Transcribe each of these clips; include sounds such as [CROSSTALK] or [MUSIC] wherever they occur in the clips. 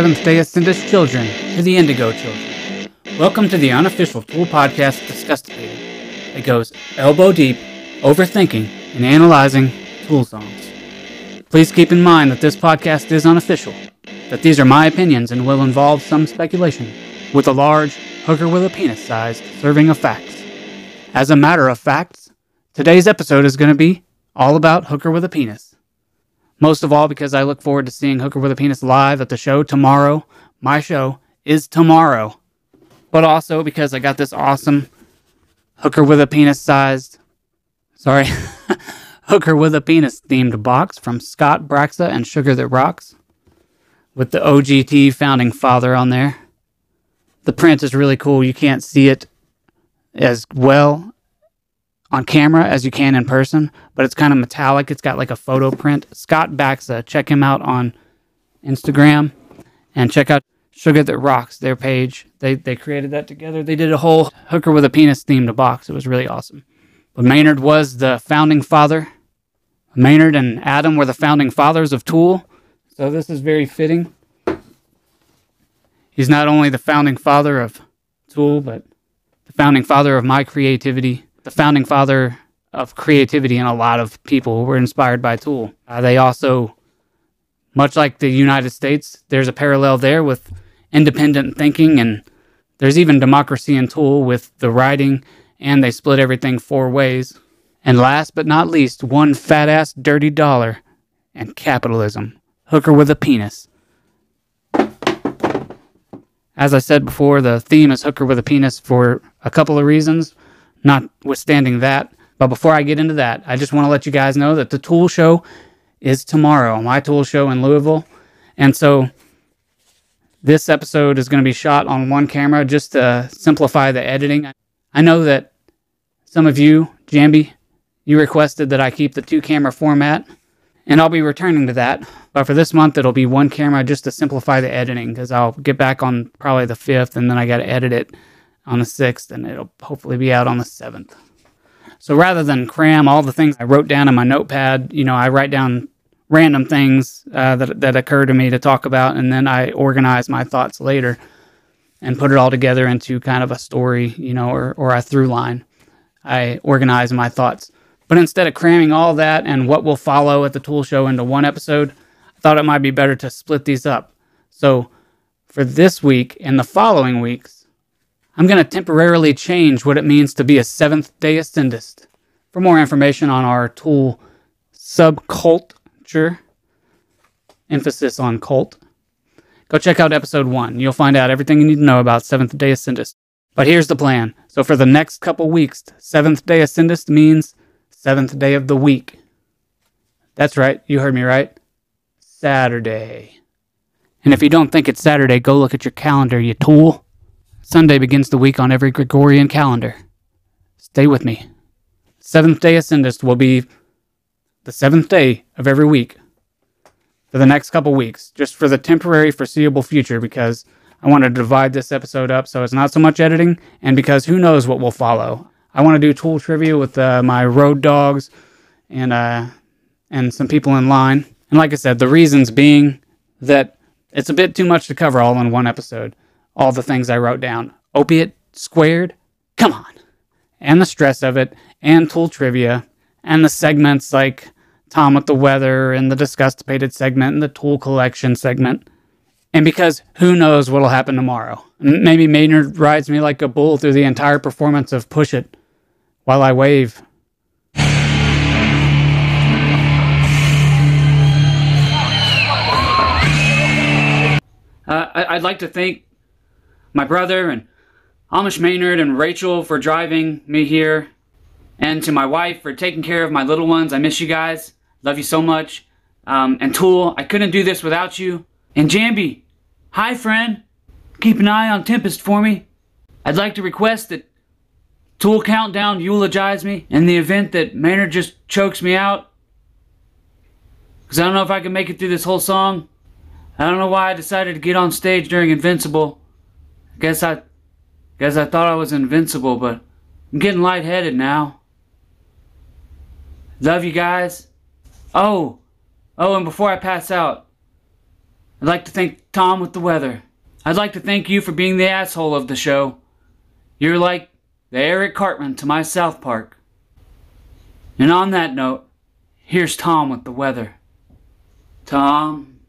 Seventh day Ascendist children, to the Indigo children. Welcome to the unofficial Tool podcast Disgustipated. It goes elbow deep, overthinking, and analyzing Tool songs. Please keep in mind that this podcast is unofficial, that these are my opinions and will involve some speculation, with a large hooker with a penis sized serving of facts. As a matter of facts, today's episode is going to be all about hooker with a penis. Most of all, because I look forward to seeing Hooker with a Penis live at the show tomorrow. My show is tomorrow. But also because I got this awesome Hooker with a Penis sized, sorry, [LAUGHS] Hooker with a Penis themed box from Scott Braxa and Sugar That Rocks with the OGT founding father on there. The print is really cool. You can't see it as well on camera as you can in person, but it's kind of metallic. It's got like a photo print. Scott Baxa, check him out on Instagram and check out Sugar That Rocks, their page. They they created that together. They did a whole hooker with a penis themed box. It was really awesome. But Maynard was the founding father. Maynard and Adam were the founding fathers of Tool. So this is very fitting. He's not only the founding father of Tool, but the founding father of my creativity the founding father of creativity and a lot of people were inspired by Tool. Uh, they also, much like the United States, there's a parallel there with independent thinking, and there's even democracy in Tool with the writing, and they split everything four ways. And last but not least, one fat ass dirty dollar and capitalism. Hooker with a penis. As I said before, the theme is hooker with a penis for a couple of reasons notwithstanding that. But before I get into that, I just want to let you guys know that the tool show is tomorrow, my tool show in Louisville. And so this episode is going to be shot on one camera just to simplify the editing. I know that some of you, Jambi, you requested that I keep the two camera format, and I'll be returning to that. But for this month, it'll be one camera just to simplify the editing because I'll get back on probably the 5th and then I got to edit it on the 6th, and it'll hopefully be out on the 7th. So rather than cram all the things I wrote down in my notepad, you know, I write down random things uh, that, that occur to me to talk about, and then I organize my thoughts later and put it all together into kind of a story, you know, or, or a through line. I organize my thoughts. But instead of cramming all that and what will follow at the tool show into one episode, I thought it might be better to split these up. So for this week and the following weeks, I'm going to temporarily change what it means to be a Seventh day Ascendist. For more information on our tool subculture, emphasis on cult, go check out episode one. You'll find out everything you need to know about Seventh day Ascendist. But here's the plan. So for the next couple weeks, Seventh day Ascendist means seventh day of the week. That's right, you heard me right. Saturday. And if you don't think it's Saturday, go look at your calendar, you tool. Sunday begins the week on every Gregorian calendar. Stay with me. Seventh day Ascendist will be the seventh day of every week for the next couple weeks, just for the temporary foreseeable future, because I want to divide this episode up so it's not so much editing, and because who knows what will follow. I want to do tool trivia with uh, my road dogs and uh, and some people in line. And like I said, the reasons being that it's a bit too much to cover all in one episode all the things I wrote down. Opiate squared? Come on. And the stress of it, and tool trivia, and the segments like Tom with the weather, and the Disgustipated segment, and the tool collection segment. And because who knows what'll happen tomorrow. Maybe Maynard rides me like a bull through the entire performance of Push It while I wave. Uh, I'd like to thank my brother and Amish Maynard and Rachel for driving me here, and to my wife for taking care of my little ones. I miss you guys. Love you so much. Um, and Tool, I couldn't do this without you. And Jambi, hi friend. Keep an eye on Tempest for me. I'd like to request that Tool Countdown eulogize me in the event that Maynard just chokes me out. Because I don't know if I can make it through this whole song. I don't know why I decided to get on stage during Invincible. Guess I, guess I thought I was invincible, but I'm getting lightheaded now. Love you guys. Oh, oh, and before I pass out, I'd like to thank Tom with the weather. I'd like to thank you for being the asshole of the show. You're like the Eric Cartman to my South Park. And on that note, here's Tom with the weather. Tom.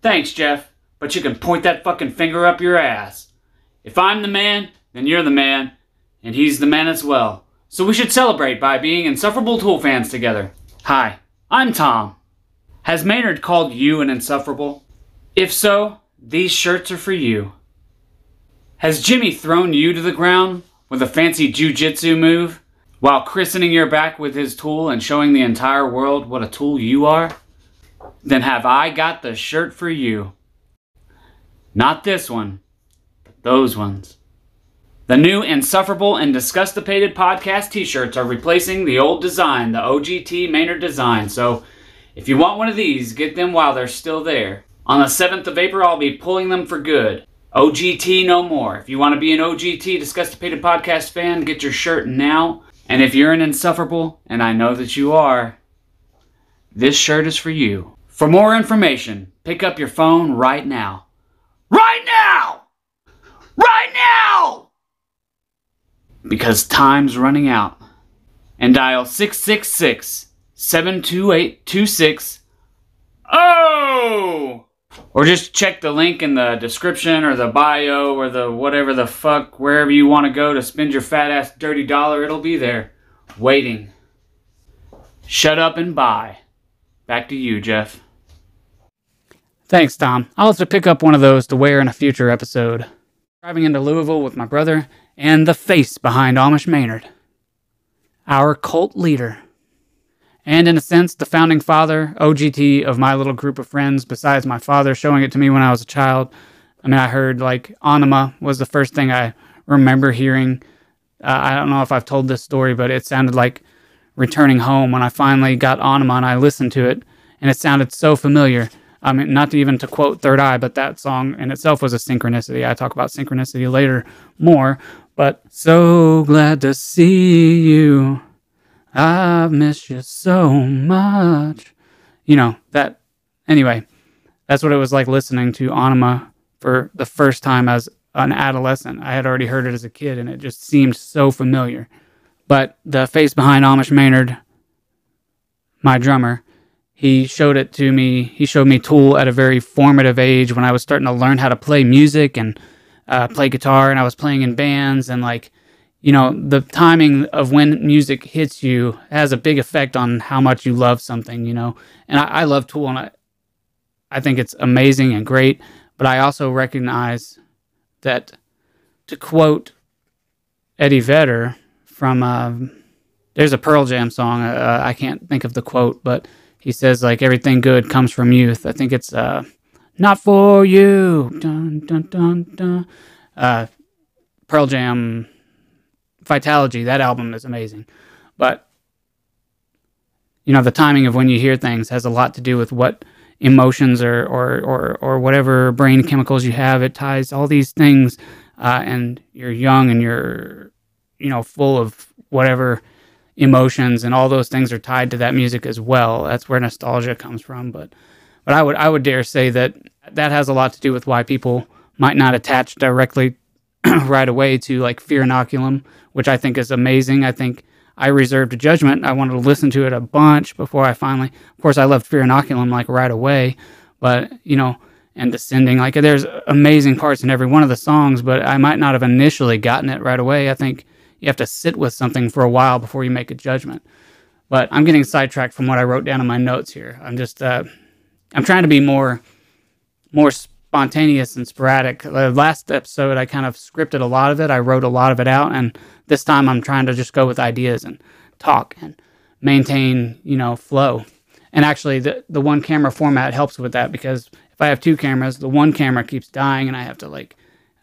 Thanks, Jeff, but you can point that fucking finger up your ass. If I'm the man, then you're the man, and he's the man as well. So we should celebrate by being insufferable Tool fans together. Hi, I'm Tom. Has Maynard called you an insufferable? If so, these shirts are for you. Has Jimmy thrown you to the ground with a fancy jujitsu move while christening your back with his tool and showing the entire world what a tool you are? Then have I got the shirt for you. Not this one, but those ones. The new Insufferable and Disgustipated podcast t shirts are replacing the old design, the OGT Maynard design. So if you want one of these, get them while they're still there. On the 7th of April, I'll be pulling them for good. OGT no more. If you want to be an OGT Disgustipated podcast fan, get your shirt now. And if you're an insufferable, and I know that you are, this shirt is for you. For more information, pick up your phone right now. Right now! Right now! because time's running out. And dial 666 728 26 Oh! Or just check the link in the description or the bio or the whatever the fuck, wherever you want to go to spend your fat ass dirty dollar, it'll be there. Waiting. Shut up and buy. Back to you, Jeff. Thanks, Tom. I'll have to pick up one of those to wear in a future episode. Driving into Louisville with my brother, and the face behind Amish Maynard, our cult leader, and in a sense, the founding father, OGT, of my little group of friends, besides my father showing it to me when I was a child. I mean, I heard like Ænima was the first thing I remember hearing. Uh, I don't know if I've told this story, but it sounded like returning home when I finally got Ænima and I listened to it, and it sounded so familiar. I mean, not to even to quote Third Eye, but that song in itself was a synchronicity. I talk about synchronicity later more, but so glad to see you. I've missed you so much. You know, that, anyway, that's what it was like listening to Ænima for the first time as an adolescent. I had already heard it as a kid and it just seemed so familiar. But the face behind Amish Maynard, my drummer, he showed it to me. He showed me Tool at a very formative age when I was starting to learn how to play music and uh, play guitar and I was playing in bands and like you know the timing of when music hits you has a big effect on how much you love something you know and I, I love Tool and I, I think it's amazing and great but I also recognize that to quote Eddie Vedder from uh, there's a Pearl Jam song uh, I can't think of the quote but he says like everything good comes from youth I think it's uh, not for you. Dun, dun, dun, dun. Uh, Pearl Jam, Vitalogy, that album is amazing. But, you know, the timing of when you hear things has a lot to do with what emotions or, or, or, or whatever brain chemicals you have. It ties all these things, uh, and you're young and you're, you know, full of whatever emotions, and all those things are tied to that music as well. That's where nostalgia comes from. But, but I would I would dare say that that has a lot to do with why people might not attach directly [CLEARS THROAT] right away to like Fear Inoculum, which I think is amazing. I think I reserved judgment. I wanted to listen to it a bunch before I finally. Of course, I loved Fear Inoculum like right away, but you know, and Descending. Like there's amazing parts in every one of the songs, but I might not have initially gotten it right away. I think you have to sit with something for a while before you make a judgment. But I'm getting sidetracked from what I wrote down in my notes here. I'm just uh, I'm trying to be more more spontaneous and sporadic. The last episode, I kind of scripted a lot of it. I wrote a lot of it out, and this time I'm trying to just go with ideas and talk and maintain, you know, flow. And actually, the the one camera format helps with that because if I have two cameras, the one camera keeps dying, and I have to like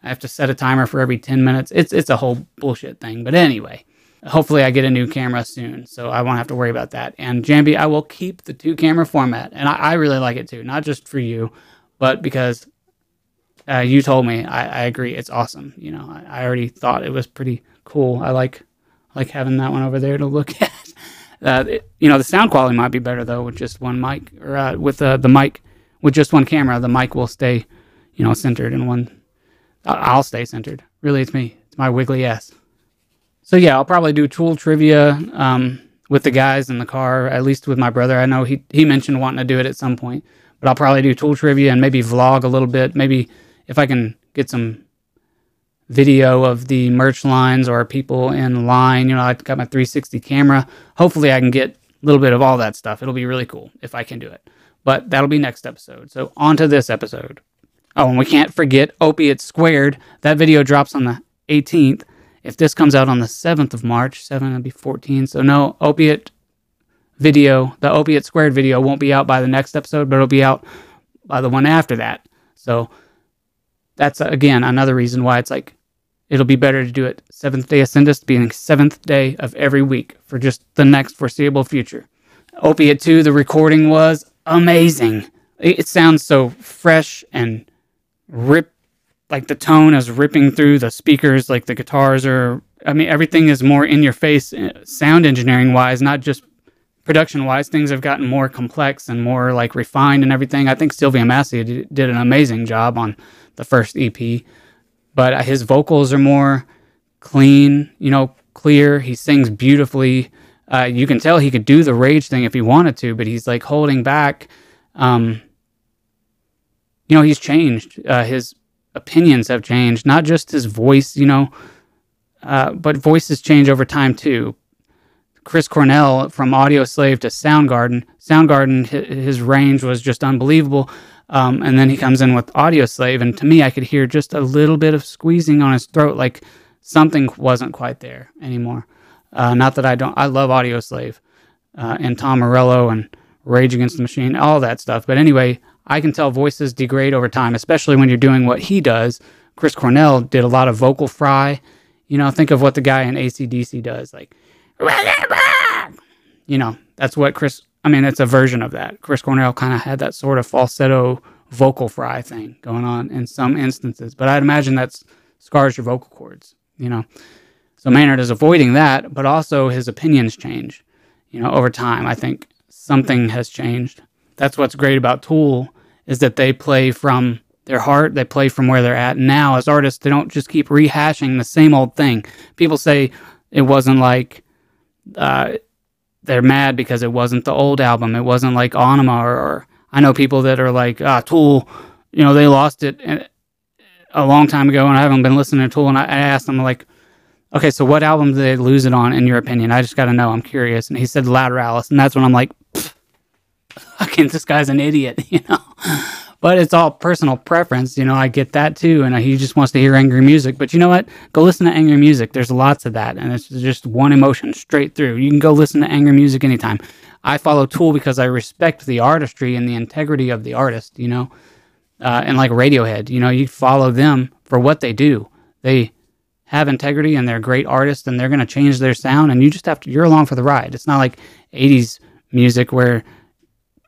I have to set a timer for every ten minutes. It's it's a whole bullshit thing. But anyway, hopefully I get a new camera soon, so I won't have to worry about that. And Jambi, I will keep the two camera format, and I, I really like it too, not just for you, but because uh, you told me, I, I, agree, it's awesome. You know, I, I, already thought it was pretty cool. I like like having that one over there to look [LAUGHS] at. Uh, it, you know, the sound quality might be better though with just one mic or uh, with uh, the mic with just one camera, the mic will stay, you know, centered in one. I'll stay centered. Really, it's me. It's my wiggly ass. So yeah, I'll probably do tool trivia um, with the guys in the car. At least with my brother, I know he he mentioned wanting to do it at some point. But I'll probably do tool trivia and maybe vlog a little bit. Maybe if I can get some video of the merch lines or people in line. You know, I've got my 360 camera. Hopefully, I can get a little bit of all that stuff. It'll be really cool if I can do it. But that'll be next episode. So, on to this episode. Oh, and we can't forget Opiate Squared. That video drops on the 18th. If this comes out on the 7th of March, 7 would be 14. So, no, Opiate video, the Opiate Squared video won't be out by the next episode, but it'll be out by the one after that. So, that's uh, again another reason why it's like it'll be better to do it seventh day Ascendist being seventh day of every week for just the next foreseeable future. Opiate 2, the recording was amazing. It sounds so fresh and rip like the tone is ripping through the speakers, like the guitars are I mean everything is more in your face uh, sound engineering wise, not just production wise. Things have gotten more complex and more like refined and everything. I think Sylvia Massy did an amazing job on the first EP but his vocals are more clean, you know, clear. He sings beautifully. Uh, you can tell he could do the rage thing if he wanted to, but he's like holding back. Um, you know, he's changed. Uh, his opinions have changed, not just his voice, you know, uh, but voices change over time too. Chris Cornell from Audioslave to Soundgarden. Soundgarden, his range was just unbelievable. Um, and then he comes in with Audioslave, and to me, I could hear just a little bit of squeezing on his throat, like something wasn't quite there anymore. Uh, not that I don't, I love Audioslave uh, and Tom Morello and Rage Against the Machine, all that stuff. But anyway, I can tell voices degrade over time, especially when you're doing what he does. Chris Cornell did a lot of vocal fry. You know, think of what the guy in ACDC does, like, [LAUGHS] you know, that's what Chris I mean, it's a version of that. Chris Cornell kind of had that sort of falsetto vocal fry thing going on in some instances, but I'd imagine that scars your vocal cords, you know. So Maynard is avoiding that, but also his opinions change, you know, over time. I think something has changed. That's what's great about Tool is that they play from their heart, they play from where they're at. Now, as artists, they don't just keep rehashing the same old thing. People say it wasn't like uh, they're mad because it wasn't the old album. It wasn't like Ænima or, or I know people that are like, ah, Tool, you know, they lost it eh, a long time ago and I haven't been listening to Tool. And I, I asked them like, okay, so what album did they lose it on in your opinion? I just got to know. I'm curious. And he said Lateralus. And that's when I'm like, [LAUGHS] fucking, this guy's an idiot, [LAUGHS] you know? but it's all personal preference. You know, I get that too. And he just wants to hear angry music. But you know what? Go listen to angry music. There's lots of that. And it's just one emotion straight through. You can go listen to angry music anytime. I follow Tool because I respect the artistry and the integrity of the artist, you know? Uh, and like Radiohead, you know, you follow them for what they do. They have integrity and they're great artists and they're going to change their sound and you just have to, you're along for the ride. It's not like 80s music where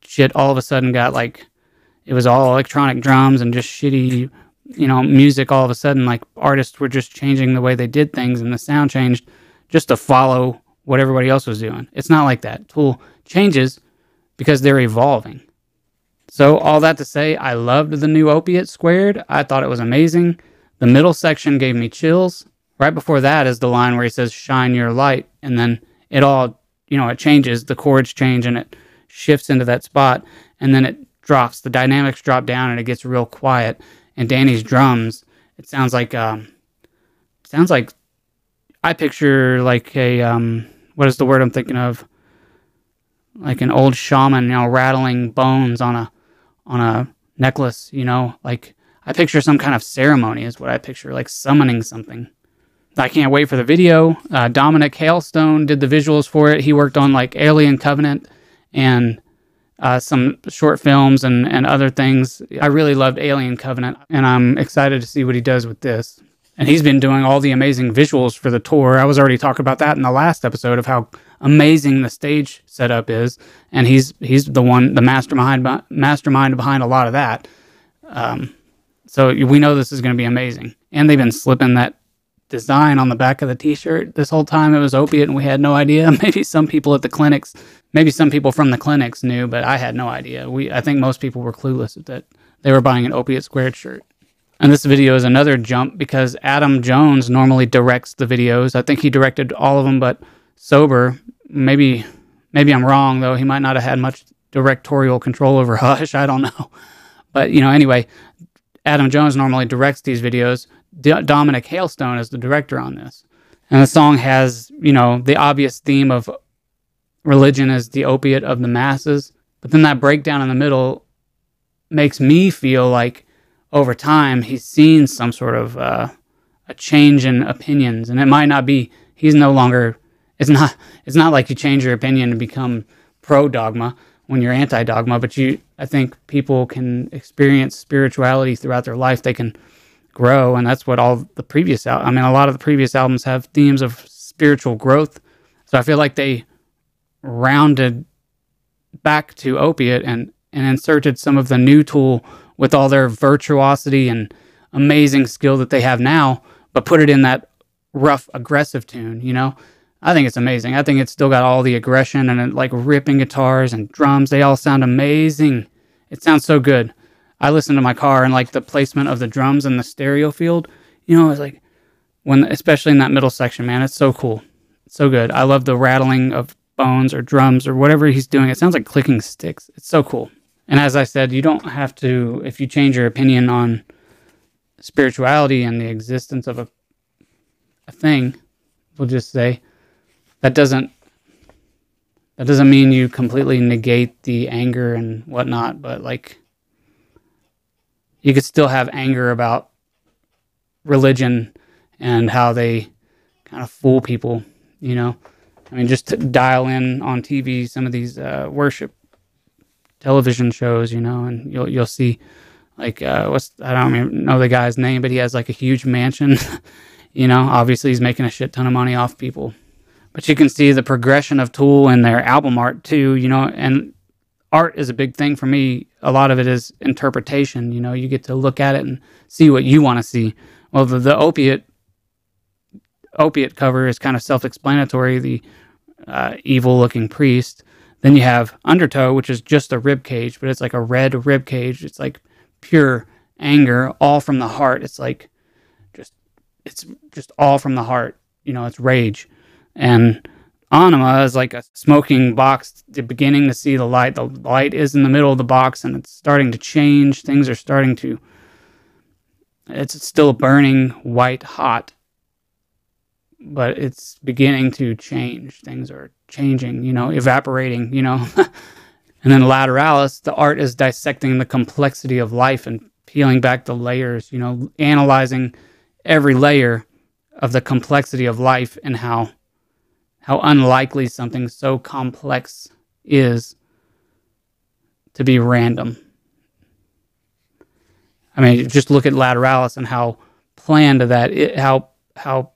shit all of a sudden got like it was all electronic drums and just shitty, you know, music all of a sudden. Like artists were just changing the way they did things and the sound changed just to follow what everybody else was doing. It's not like that. Tool changes because they're evolving. So, all that to say, I loved the new Opiate Squared. I thought it was amazing. The middle section gave me chills. Right before that is the line where he says, Shine your light. And then it all, you know, it changes. The chords change and it shifts into that spot. And then it drops, the dynamics drop down and it gets real quiet. And Danny's drums, it sounds like um, sounds like I picture like a um, what is the word I'm thinking of? Like an old shaman, you know, rattling bones on a on a necklace, you know, like I picture some kind of ceremony is what I picture, like summoning something. I can't wait for the video. Uh, Dominic Hailstone did the visuals for it. He worked on like Alien Covenant and uh, some short films and, and other things. I really loved Alien Covenant, and I'm excited to see what he does with this. And he's been doing all the amazing visuals for the tour. I was already talking about that in the last episode of how amazing the stage setup is, and he's he's the one, the mastermind mastermind behind a lot of that. Um, so we know this is going to be amazing. And they've been slipping that design on the back of the t-shirt this whole time. It was opiate and we had no idea. [LAUGHS] Maybe some people at the clinics maybe some people from the clinics knew but i had no idea. We i think most people were clueless that they were buying an opiate squared shirt. And this video is another jump because adam jones normally directs the videos. I think he directed all of them but sober. Maybe maybe i'm wrong though. He might not have had much directorial control over [LAUGHS] hush. I don't know. But you know anyway adam jones normally directs these videos D- Dominic Hailstone is the director on this. And the song has, you know, the obvious theme of religion as the opiate of the masses. But then that breakdown in the middle makes me feel like over time he's seen some sort of uh, a change in opinions. And it might not be, he's no longer, it's not, it's not like you change your opinion to become pro dogma when you're anti dogma, but you, I think people can experience spirituality throughout their life. They can, grow and that's what all the previous al- I mean a lot of the previous albums have themes of spiritual growth. So I feel like they rounded back to opiate and and inserted some of the new tool with all their virtuosity and amazing skill that they have now but put it in that rough aggressive tune you know? I think it's amazing. I think it's still got all the aggression and like ripping guitars and drums. They all sound amazing. It sounds so good I listen to my car and like the placement of the drums and the stereo field, you know, it's like when especially in that middle section, man, it's so cool. It's so good. I love the rattling of bones or drums or whatever he's doing. It sounds like clicking sticks. It's so cool. And as I said, you don't have to if you change your opinion on spirituality and the existence of a a thing, we'll just say that doesn't that doesn't mean you completely negate the anger and whatnot, but like you could still have anger about religion and how they kind of fool people, you know. I mean, just dial in on TV some of these uh, worship television shows, you know, and you'll you'll see like uh, what's I don't even know the guy's name, but he has like a huge mansion. [LAUGHS] you know, obviously he's making a shit ton of money off people. But you can see the progression of Tool and their album art too, you know, and art is a big thing for me. A lot of it is interpretation. You know, you get to look at it and see what you want to see. Well, the, the opiate opiate cover is kind of self-explanatory. The uh, evil-looking priest. Then you have Undertow, which is just a rib cage, but it's like a red rib cage. It's like pure anger, all from the heart. It's like just it's just all from the heart. You know, it's rage. And Ænima is like a smoking box, beginning to see the light. The light is in the middle of the box and it's starting to change. Things are starting to, it's still burning white hot, but it's beginning to change. Things are changing, you know, evaporating, you know. [LAUGHS] and then Lateralus, the art is dissecting the complexity of life and peeling back the layers, you know, analyzing every layer of the complexity of life and how how unlikely something so complex is to be random. I mean, just look at Lateralus and how planned that, it, how how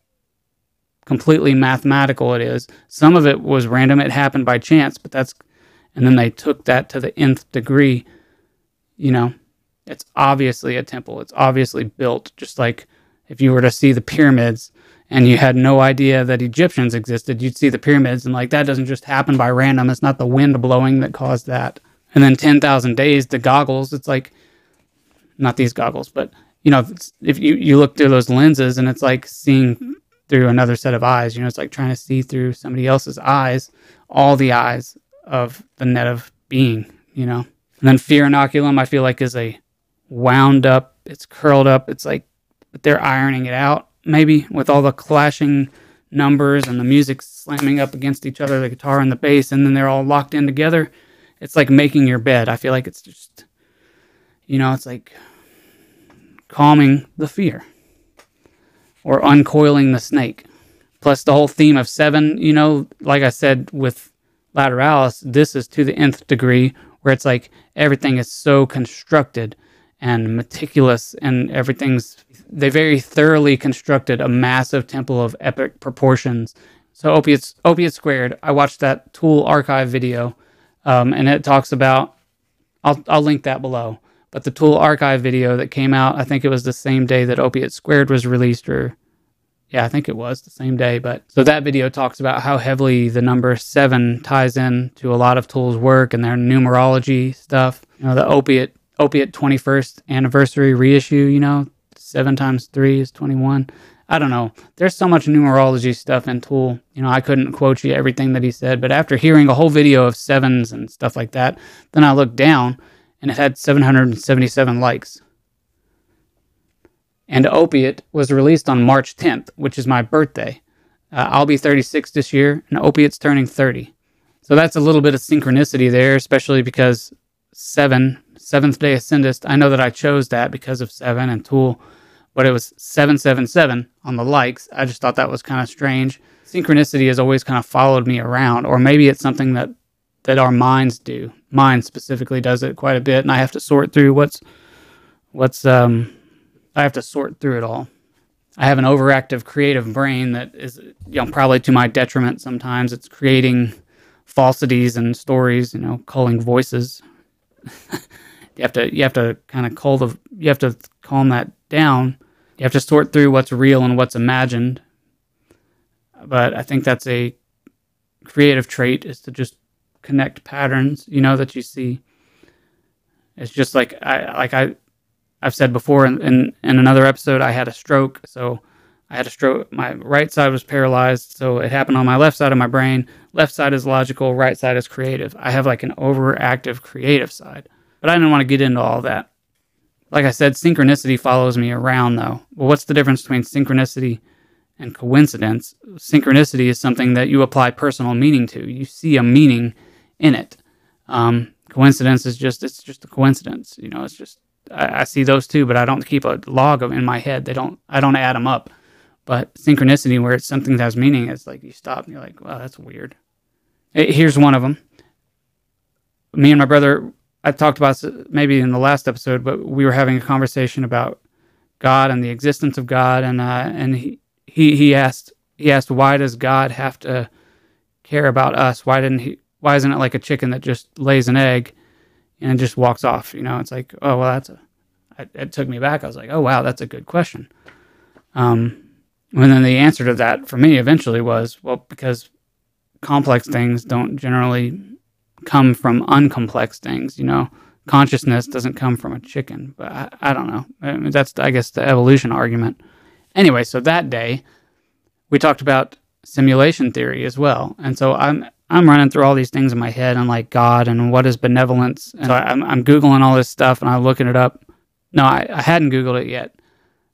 completely mathematical it is. Some of it was random; it happened by chance, but that's, and then they took that to the nth degree. You know, it's obviously a temple. It's obviously built, just like if you were to see the pyramids and you had no idea that Egyptians existed, you'd see the pyramids and like that doesn't just happen by random. It's not the wind blowing that caused that. And then 10,000 days, the goggles, it's like, not these goggles, but you know, if you, you look through those lenses and it's like seeing through another set of eyes, you know, it's like trying to see through somebody else's eyes, all the eyes of the net of being, you know. And then fear inoculum, I feel like is a wound up, it's curled up, it's like but they're ironing it out maybe with all the clashing numbers and the music slamming up against each other, the guitar and the bass, and then they're all locked in together. It's like making your bed. I feel like it's just, you know, it's like calming the fear or uncoiling the snake. Plus, the whole theme of seven, you know, like I said with Lateralus, this is to the nth degree where it's like everything is so constructed and meticulous and everything's they very thoroughly constructed a massive temple of epic proportions. So opiates opiate squared. I watched that Tool archive video, um, and it talks about. I'll I'll link that below. But the Tool archive video that came out, I think it was the same day that Opiate Squared was released, or Yeah, I think it was the same day. But so that video talks about how heavily the number seven ties in to a lot of Tool's work and their numerology stuff. You know, the opiate opiate 21st anniversary reissue, you know, seven times three is 21. I don't know. There's so much numerology stuff in Tool. You know, I couldn't quote you everything that he said, but after hearing a whole video of sevens and stuff like that, then I looked down and it had 777 likes. And Opiate was released on March 10th, which is my birthday. Uh, I'll be 36 this year, and Opiate's turning 30. So that's a little bit of synchronicity there, especially because seven, seventh day Ascendist, I know that I chose that because of seven and Tool but it was 777 on the likes. I just thought that was kind of strange. Synchronicity has always kind of followed me around, or maybe it's something that that our minds do. Mine specifically does it quite a bit, and I have to sort through what's what's um I have to sort through it all. I have an overactive creative brain that is you know probably to my detriment sometimes. It's creating falsities and stories, you know, calling voices. [LAUGHS] you have to you have to kind of call the you have to calm that down you have to sort through what's real and what's imagined. But I think that's a creative trait is to just connect patterns, you know, that you see. It's just like I like I I've said before in, in, in another episode, I had a stroke. So I had a stroke. My right side was paralyzed. So it happened on my left side of my brain. Left side is logical, right side is creative. I have like an overactive creative side. But I didn't want to get into all that. Like I said, synchronicity follows me around though. Well, what's the difference between synchronicity and coincidence? Synchronicity is something that you apply personal meaning to. You see a meaning in it. Um, coincidence is just it's just a coincidence. You know, it's just I, I see those two, but I don't keep a log of in my head. They don't. I don't add them up. But synchronicity, where it's something that has meaning, it's like you stop and you're like, wow, that's weird. Here's one of them. Me and my brother I talked about maybe in the last episode, but we were having a conversation about God and the existence of God, and uh, and he, he he asked he asked why does God have to care about us? Why didn't he? Why isn't it like a chicken that just lays an egg and just walks off? You know, it's like oh well, that's a. It, it took me back. I was like, oh wow, that's a good question. Um, and then the answer to that for me eventually was well because complex things don't generally come from uncomplex things. You know, consciousness doesn't come from a chicken. But I, I don't know. I mean, that's I guess the evolution argument. Anyway, so that day we talked about simulation theory as well, and so I'm I'm running through all these things in my head and like God and what is benevolence, and so I'm I'm googling all this stuff and I'm looking it up. No, I, I hadn't googled it yet.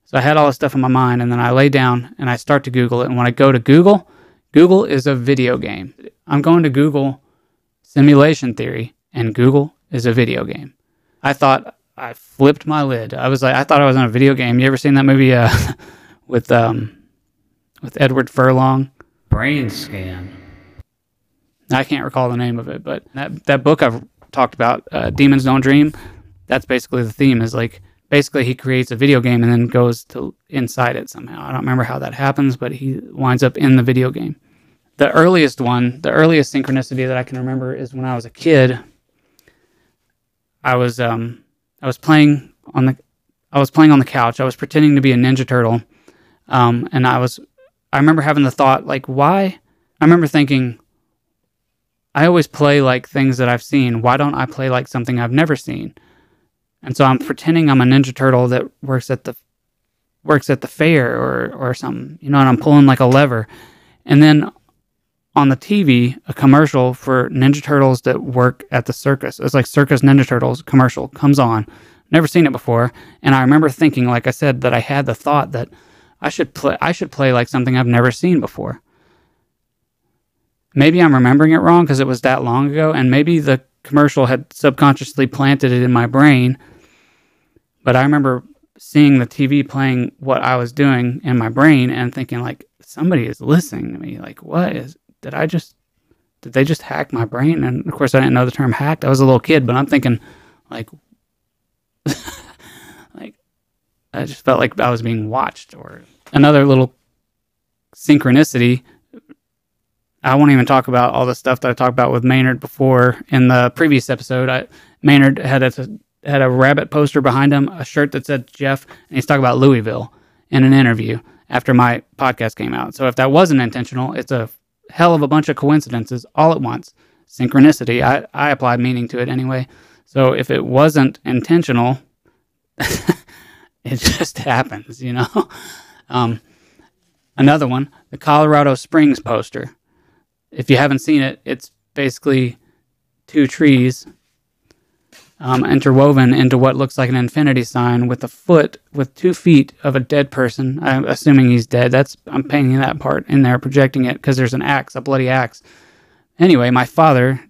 So I had all this stuff in my mind, and then I lay down and I start to Google it. And when I go to Google, Google is a video game. I'm going to Google simulation theory, and Google is a video game. I thought I flipped my lid. I was like, I thought I was in a video game. You ever seen that movie uh, [LAUGHS] with um, with Edward Furlong? Brainscan. I can't recall the name of it, but that that book I've talked about, uh, Demons Don't Dream. That's basically the theme. Is like basically he creates a video game and then goes to inside it somehow. I don't remember how that happens, but he winds up in the video game the earliest one, the earliest synchronicity that I can remember is when I was a kid. I was um I was playing on the I was playing on the couch. I was pretending to be a Ninja Turtle, um, and I was I remember having the thought like, why? I remember thinking, I always play like things that I've seen. Why don't I play like something I've never seen? And so I'm pretending I'm a Ninja Turtle that works at the works at the fair or or something, you know, and I'm pulling like a lever. And then on the TV a commercial for Ninja Turtles that work at the circus. It's like Circus Ninja Turtles commercial comes on. Never seen it before, and I remember thinking, like I said, that I had the thought that I should play. I should play like something I've never seen before. Maybe I'm remembering it wrong because it was that long ago, and maybe the commercial had subconsciously planted it in my brain. But I remember seeing the TV playing what I was doing in my brain and thinking like somebody is listening to me. Like what is did I just did they just hack my brain? And of course, I didn't know the term hacked. I was a little kid, but I'm thinking, like, [LAUGHS] like I just felt like I was being watched. Or another little synchronicity. I won't even talk about all the stuff that I talked about with Maynard before in the previous episode. I, Maynard had a had a rabbit poster behind him, a shirt that said Jeff, and he's talking about Louisville in an interview. after my podcast came out. So if that wasn't intentional, it's a hell of a bunch of coincidences all at once. Synchronicity. I, I applied meaning to it anyway. So if it wasn't intentional, [LAUGHS] it just [LAUGHS] happens, you know? [LAUGHS] Um, another one, the Colorado Springs poster. If you haven't seen it, it's basically two trees um, interwoven into what looks like an infinity sign with a foot with two feet of a dead person. I'm assuming he's dead. That's I'm painting that part in there, projecting it because there's an axe, a bloody axe. Anyway, my father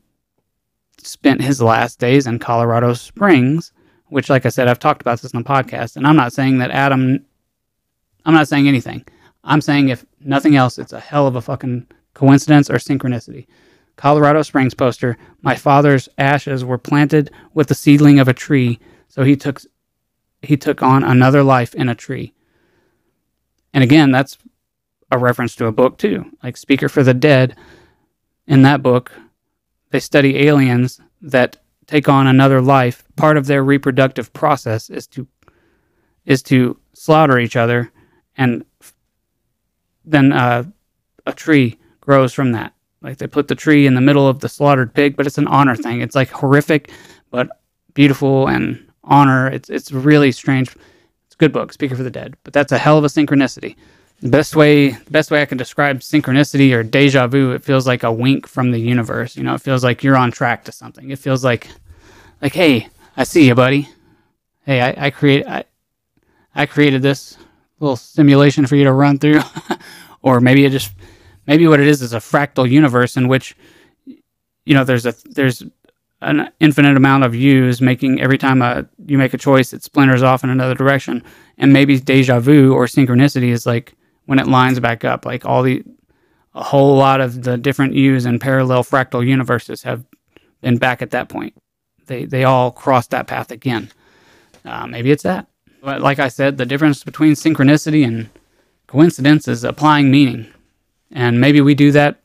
spent his last days in Colorado Springs, which, like I said, I've talked about this in the podcast, and I'm not saying that Adam. I'm not saying anything. I'm saying if nothing else, it's a hell of a fucking coincidence or synchronicity. Colorado Springs poster. My father's ashes were planted with the seedling of a tree, so he took he took on another life in a tree. And again, that's a reference to a book too, like Speaker for the Dead. In that book, they study aliens that take on another life. Part of their reproductive process is to is to slaughter each other, and then uh, a tree grows from that. Like they put the tree in the middle of the slaughtered pig, but it's an honor thing. It's like horrific, but beautiful and honor. It's it's really strange. It's a good book, Speaker for the Dead. But that's a hell of a synchronicity. The best way the best way I can describe synchronicity or deja vu, it feels like a wink from the universe. You know, it feels like you're on track to something. It feels like like, hey, I see you, buddy. Hey, I, I create I I created this little simulation for you to run through. [LAUGHS] or maybe it just maybe what it is is a fractal universe in which you know there's a there's an infinite amount of yous making every time a, you make a choice it splinters off in another direction. And maybe deja vu or synchronicity is like when it lines back up like all the a whole lot of the different yous in parallel fractal universes have been back at that point. They they all cross that path again. Uh, maybe it's that. But like i said the difference between synchronicity and coincidence is applying meaning and maybe we do that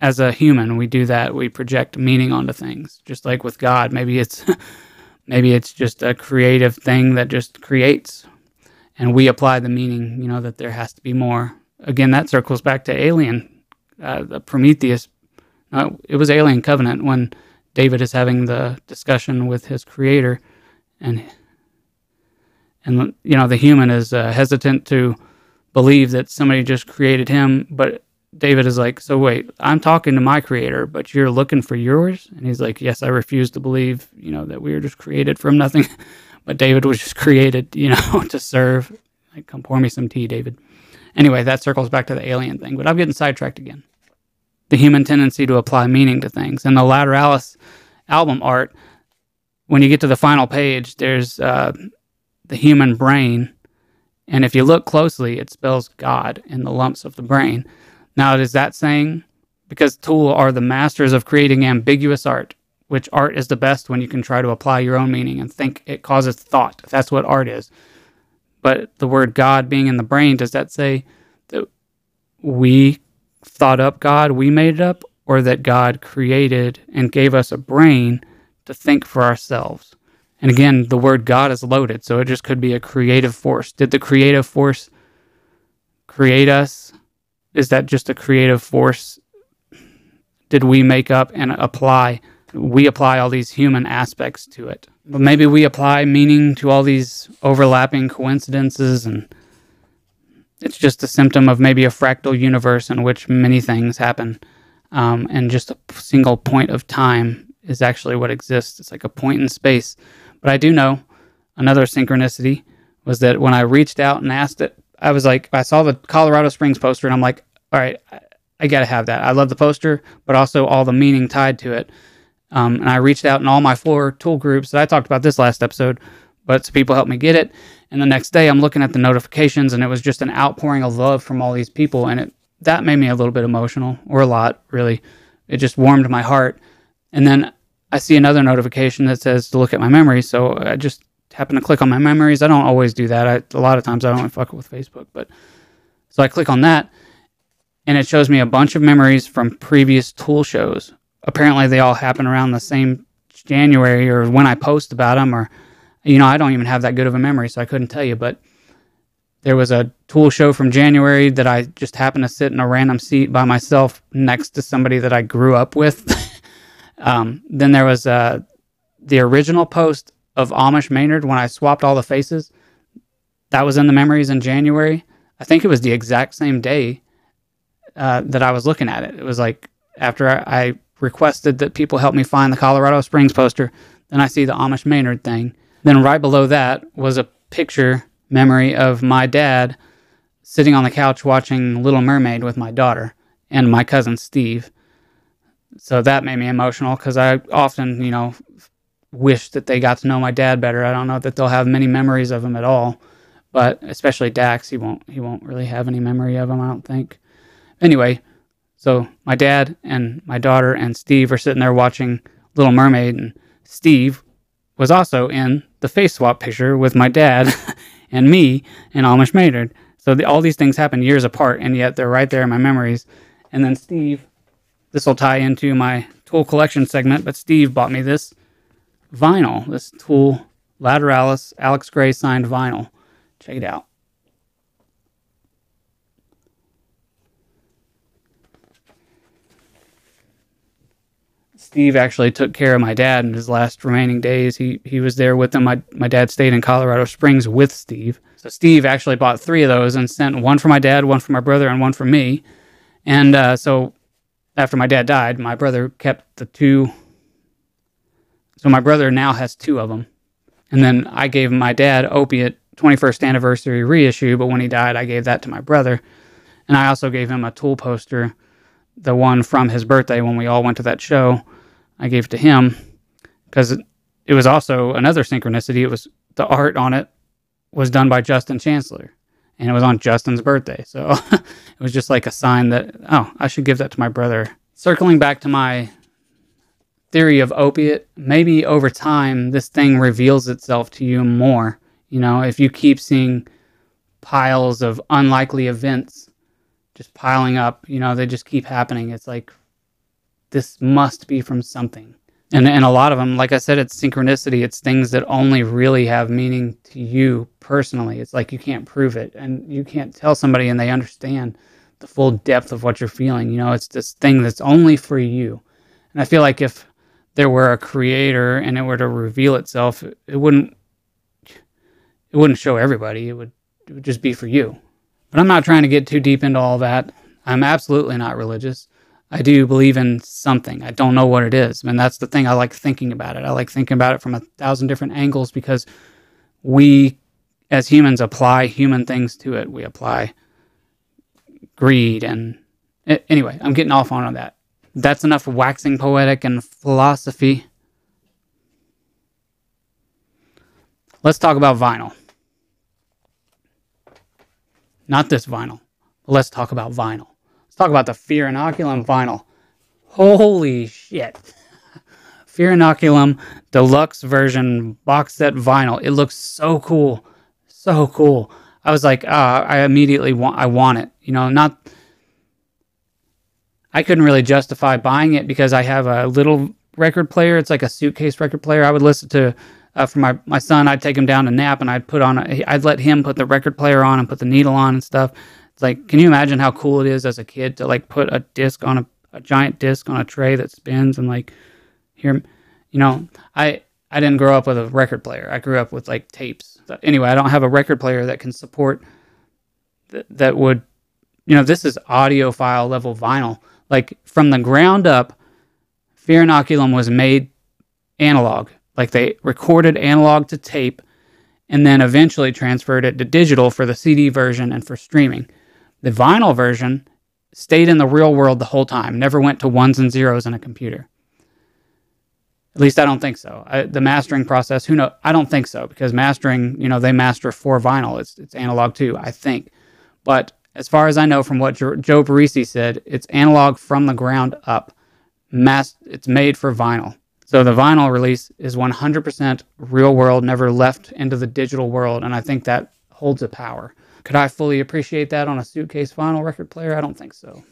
as a human. We do that. We project meaning onto things, just like with God. Maybe it's [LAUGHS] maybe it's just a creative thing that just creates, and we apply the meaning. You know that there has to be more. Again, that circles back to Alien, uh, the Prometheus. Uh, it was Alien Covenant when David is having the discussion with his creator, and and you know the human is uh, hesitant to believe that somebody just created him, but David is like, So wait, I'm talking to my creator, but you're looking for yours? And he's like, Yes, I refuse to believe, you know, that we were just created from nothing. [LAUGHS] but David was just [LAUGHS] created, you know, [LAUGHS] to serve. Like, come pour me some tea, David. Anyway, that circles back to the alien thing, but I'm getting sidetracked again. The human tendency to apply meaning to things. And the Lateralus album art, when you get to the final page, there's uh, the human brain. And if you look closely, it spells God in the lumps of the brain. Now, is that saying because Tool are the masters of creating ambiguous art, which art is the best when you can try to apply your own meaning and think it causes thought. That's what art is. But the word God being in the brain, does that say that we thought up God, we made it up, or that God created and gave us a brain to think for ourselves? And again, the word God is loaded, so it just could be a creative force. Did the creative force create us is that just a creative force? Did we make up and apply? We apply all these human aspects to it. But maybe we apply meaning to all these overlapping coincidences, and it's just a symptom of maybe a fractal universe in which many things happen. Um, and just a single point of time is actually what exists. It's like a point in space. But I do know another synchronicity was that when I reached out and asked it I was like, I saw the Colorado Springs poster, and I'm like, all right, I, got to have that. I love the poster, but also all the meaning tied to it. Um, and I reached out in all my floor tool groups. That I talked about this last episode, but people helped me get it. And the next day, I'm looking at the notifications, and it was just an outpouring of love from all these people, and it that made me a little bit emotional, or a lot, really. It just warmed my heart. And then I see another notification that says to look at my memory, so I just happen to click on my memories. I don't always do that. I, a lot of times I don't fuck with Facebook, but so I click on that and it shows me a bunch of memories from previous tool shows. Apparently, they all happen around the same January or when I post about them, or you know, I don't even have that good of a memory, so I couldn't tell you. But there was a tool show from January that I just happened to sit in a random seat by myself next to somebody that I grew up with. [LAUGHS] um, then there was uh, the original post of Amish Maynard when I swapped all the faces. That was in the memories in January. I think it was the exact same day uh, that I was looking at it. It was like after I requested that people help me find the Colorado Springs poster, then I see the Amish Maynard thing. Then right below that was a picture memory of my dad sitting on the couch watching Little Mermaid with my daughter and my cousin Steve. So that made me emotional because I often, you know, wish that they got to know my dad better. I don't know that they'll have many memories of him at all, but especially Dax, he won't he won't really have any memory of him, I don't think. Anyway, so my dad and my daughter and Steve are sitting there watching Little Mermaid and Steve was also in the face swap picture with my dad [LAUGHS] and me and Amish Maynard. So the, all these things happen years apart, and yet they're right there in my memories. And then Steve, this will tie into my tool collection segment, but Steve bought me this vinyl, this tool Lateralus Alex Grey signed vinyl. Check it out. Steve actually took care of my dad in his last remaining days. He he was there with him. My my dad stayed in Colorado Springs with Steve. So Steve actually bought three of those and sent one for my dad, one for my brother, and one for me. And uh, so after my dad died, my brother kept the two. So my brother now has two of them. And then I gave my dad Opiate 21st anniversary reissue, but when he died, I gave that to my brother. And I also gave him a tool poster, the one from his birthday when we all went to that show I gave to him because it, it was also another synchronicity. It was the art on it was done by Justin Chancellor and it was on Justin's birthday. So [LAUGHS] it was just like a sign that, oh, I should give that to my brother. Circling back to my theory of opiate, maybe over time this thing reveals itself to you more. You know, if you keep seeing piles of unlikely events just piling up, you know, they just keep happening. It's like this must be from something. And, and a lot of them, like I said, it's synchronicity. It's things that only really have meaning to you personally. It's like you can't prove it and you can't tell somebody and they understand the full depth of what you're feeling. You know, it's this thing that's only for you. And I feel like if there were a creator and it were to reveal itself, it wouldn't it wouldn't show everybody. It would it would just be for you. But I'm not trying to get too deep into all that. I'm absolutely not religious. I do believe in something. I don't know what it is. And that's the thing I like thinking about it. I like thinking about it from a thousand different angles because we as humans apply human things to it. We apply greed and anyway, I'm getting off on that. That's enough waxing poetic and philosophy. Let's talk about vinyl. Not this vinyl. let's talk about vinyl Let's talk about the Fear Inoculum vinyl. Holy shit. [LAUGHS] Fear Inoculum deluxe version box set vinyl. It looks so cool. So cool. I was like, uh, I immediately want I want it. You know, not I couldn't really justify buying it because I have a little record player. It's like a suitcase record player. I would listen to uh, for my, my son. I'd take him down to nap and I'd put on. A, I'd let him put the record player on and put the needle on and stuff. It's like, can you imagine how cool it is as a kid to like put a disc on a, a giant disc on a tray that spins and like hear, you know, I I didn't grow up with a record player. I grew up with like tapes. Anyway, I don't have a record player that can support th- that would, you know, this is audiophile level vinyl. Like from the ground up, Fear Inoculum was made analog. Like they recorded analog to tape and then eventually transferred it to digital for the CD version and for streaming. The vinyl version stayed in the real world the whole time, never went to ones and zeros in a computer. At least I don't think so. I, the mastering process, who knows? I don't think so because mastering, you know, they master for vinyl. It's it's analog too, I think. But as far as I know from what Joe Barresi said, it's analog from the ground up. Mass, it's made for vinyl. So the vinyl release is 100% real world, never left into the digital world, and I think that holds a power. Could I fully appreciate that on a suitcase vinyl record player? I don't think so.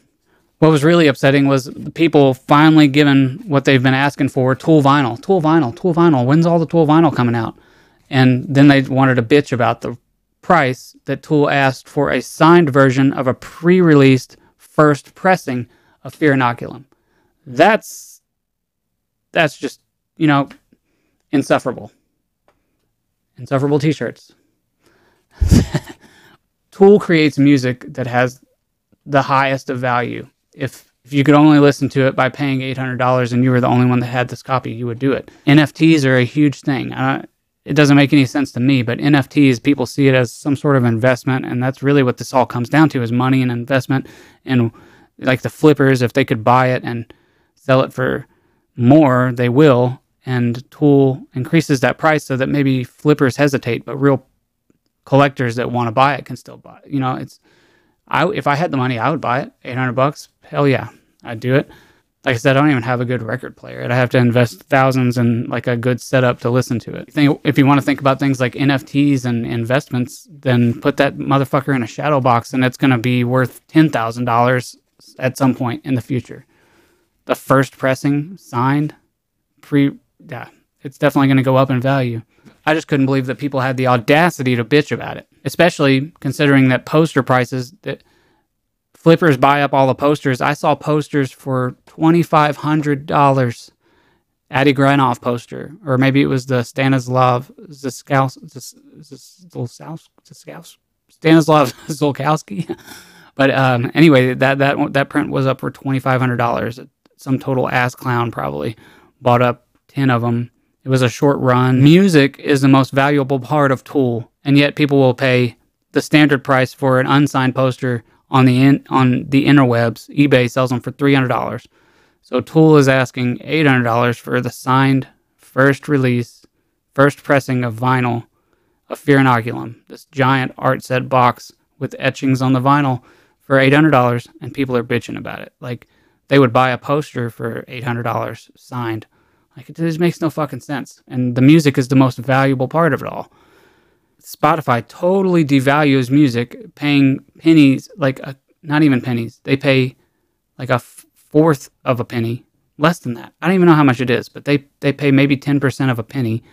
What was really upsetting was people finally given what they've been asking for Tool vinyl, Tool vinyl, Tool vinyl. When's all the Tool vinyl coming out? And then they wanted to bitch about the price that Tool asked for a signed version of a pre released first pressing of Fear Inoculum. That's that's just, you know, insufferable. Insufferable t shirts. [LAUGHS] Tool creates music that has the highest of value. If if you could only listen to it by paying $800 and you were the only one that had this copy, you would do it. NFTs are a huge thing. Uh, it doesn't make any sense to me, but NFTs, people see it as some sort of investment, and that's really what this all comes down to is money and investment. And like the flippers, if they could buy it and sell it for more, they will. And Tool increases that price so that maybe flippers hesitate, but real collectors that want to buy it can still buy it. You know, it's I if I had the money, I would buy it. Eight hundred bucks, hell yeah, I'd do it. Like I said, I don't even have a good record player. I'd have to invest thousands in like a good setup to listen to it. If you want to think about things like NFTs and investments, then put that motherfucker in a shadow box, and it's going to be worth ten thousand dollars at some point in the future. The first pressing signed, pre, yeah, it's definitely going to go up in value. I just couldn't believe that people had the audacity to bitch about it, especially considering that poster prices that flippers buy up all the posters. I saw posters for $2,500. Adi Granov poster, or maybe it was the Stanislav Ziskaus, Stanislav [LAUGHS] Zulkowski. but um, anyway, that that that print was up for twenty five hundred dollars. Some total ass clown probably bought up ten of them it was a short run. Music is the most valuable part of Tool, and yet people will pay the standard price for an unsigned poster on the in, on the interwebs. eBay sells them for three hundred dollars. So Tool is asking eight hundred dollars for the signed first release, first pressing of vinyl of Fear Inoculum, this giant art set box with etchings on the vinyl for eight hundred dollars, and people are bitching about it. Like they would buy a poster for eight hundred dollars signed like it just makes no fucking sense. And the music is the most valuable part of it all. Spotify totally devalues music, paying pennies, like a, not even pennies. They pay like a fourth of a penny, less than that. I don't even know how much it is, but they they pay maybe ten percent of a penny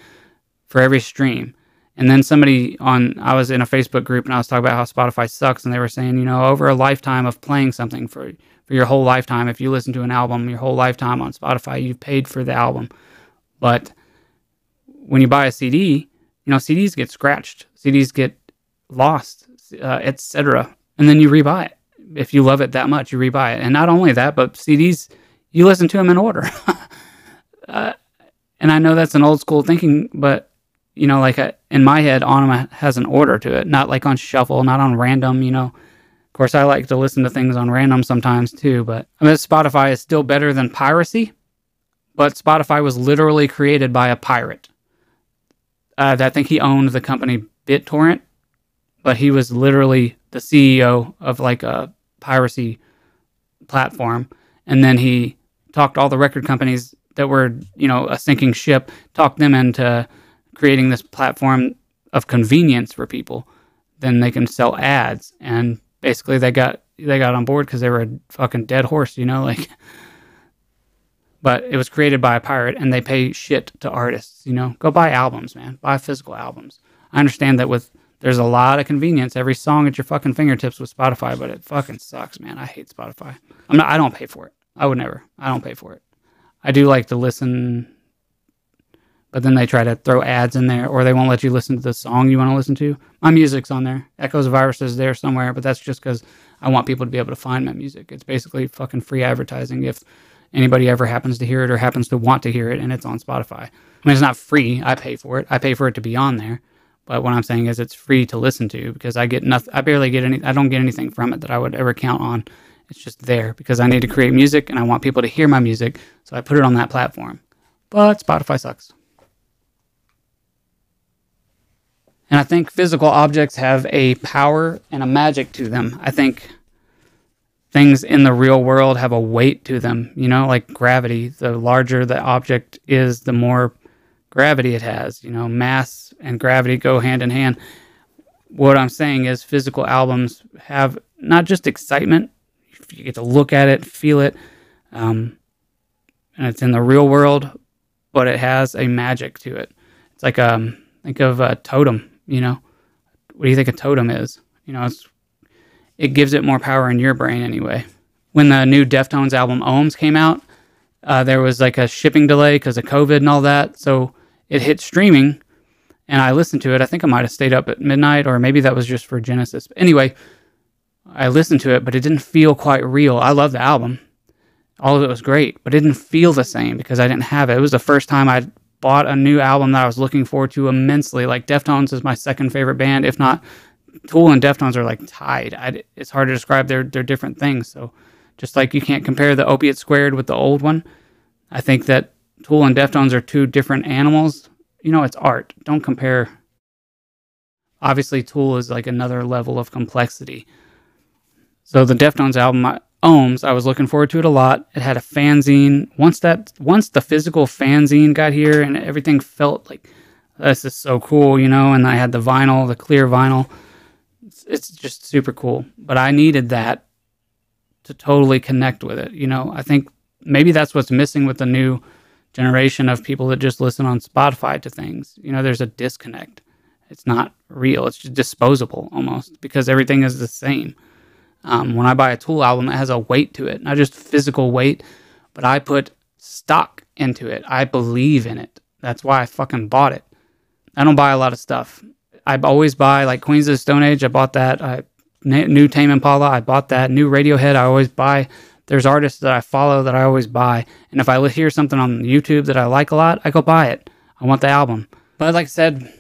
for every stream. And then somebody on, I was in a Facebook group and I was talking about how Spotify sucks, and they were saying, you know, over a lifetime of playing something for for your whole lifetime. If you listen to an album your whole lifetime on Spotify, you've paid for the album. But when you buy a CD, you know, CDs get scratched, CDs get lost, uh, etc. And then you rebuy it. If you love it that much, you rebuy it. And not only that, but CDs, you listen to them in order. [LAUGHS] uh, and I know that's an old school thinking, but you know, like uh, in my head, Ænima has an order to it, not like on shuffle, not on random, you know. Of course, I like to listen to things on random sometimes too, but I mean, Spotify is still better than piracy, but Spotify was literally created by a pirate. Uh, I think he owned the company BitTorrent, but he was literally the CEO of like a piracy platform. And then he talked all the record companies that were, you know, a sinking ship, talked them into creating this platform of convenience for people. Then they can sell ads and basically they got they got on board because they were a fucking dead horse, you know, [LAUGHS] like. But it was created by a pirate, and they pay shit to artists. You know, go buy albums, man. Buy physical albums. I understand that with there's a lot of convenience. Every song at your fucking fingertips with Spotify, but it fucking sucks, man. I hate Spotify. I'm not. I don't pay for it. I would never. I don't pay for it. I do like to listen but then they try to throw ads in there or they won't let you listen to the song you want to listen to. My music's on there. Echos of Iris is there somewhere, but that's just because I want people to be able to find my music. It's basically fucking free advertising if anybody ever happens to hear it or happens to want to hear it and it's on Spotify. I mean, it's not free. I pay for it. I pay for it to be on there. But what I'm saying is it's free to listen to because I get nothing. I barely get any. I don't get anything from it that I would ever count on. It's just there because I need to create music and I want people to hear my music. So I put it on that platform. But Spotify sucks. And I think physical objects have a power and a magic to them. I think things in the real world have a weight to them, you know, like gravity. The larger the object is, the more gravity it has. You know, mass and gravity go hand in hand. What I'm saying is, physical albums have not just excitement, you get to look at it, feel it, um, and it's in the real world, but it has a magic to it. It's like um, think of a totem you know, what do you think a totem is? You know, it's it gives it more power in your brain anyway. When the new Deftones album Ohms came out, uh, there was like a shipping delay because of COVID and all that. So it hit streaming and I listened to it. I think I might have stayed up at midnight or maybe that was just for Genesis. But anyway, I listened to it, but it didn't feel quite real. I love the album. All of it was great, but it didn't feel the same because I didn't have it. It was the first time I bought a new album that I was looking forward to immensely. Like Deftones is my second favorite band, if not Tool and Deftones are like tied. I, it's hard to describe. They're they're different things. So just like you can't compare the Opiate Squared with the old one, I think that Tool and Deftones are two different animals. You know, it's art. Don't compare. Obviously, Tool is like another level of complexity. So the Deftones album, uh, Ohms, I was looking forward to it a lot. It had a fanzine. Once that, once the physical fanzine got here, and everything felt like this is so cool, you know. And I had the vinyl, the clear vinyl. It's, just super cool. But I needed that to totally connect with it. You know, I think maybe that's what's missing with the new generation of people that just listen on Spotify to things. You know, there's a disconnect. It's not real. It's just disposable almost because everything is the same. Um, when I buy a Tool album, it has a weight to it, not just physical weight, but I put stock into it. I believe in it. That's why I fucking bought it. I don't buy a lot of stuff. I always buy like Queens of the Stone Age. I bought that. I new Tame Impala. I bought that. New Radiohead. I always buy. There's artists that I follow that I always buy. And if I hear something on YouTube that I like a lot, I go buy it. I want the album. But like I said,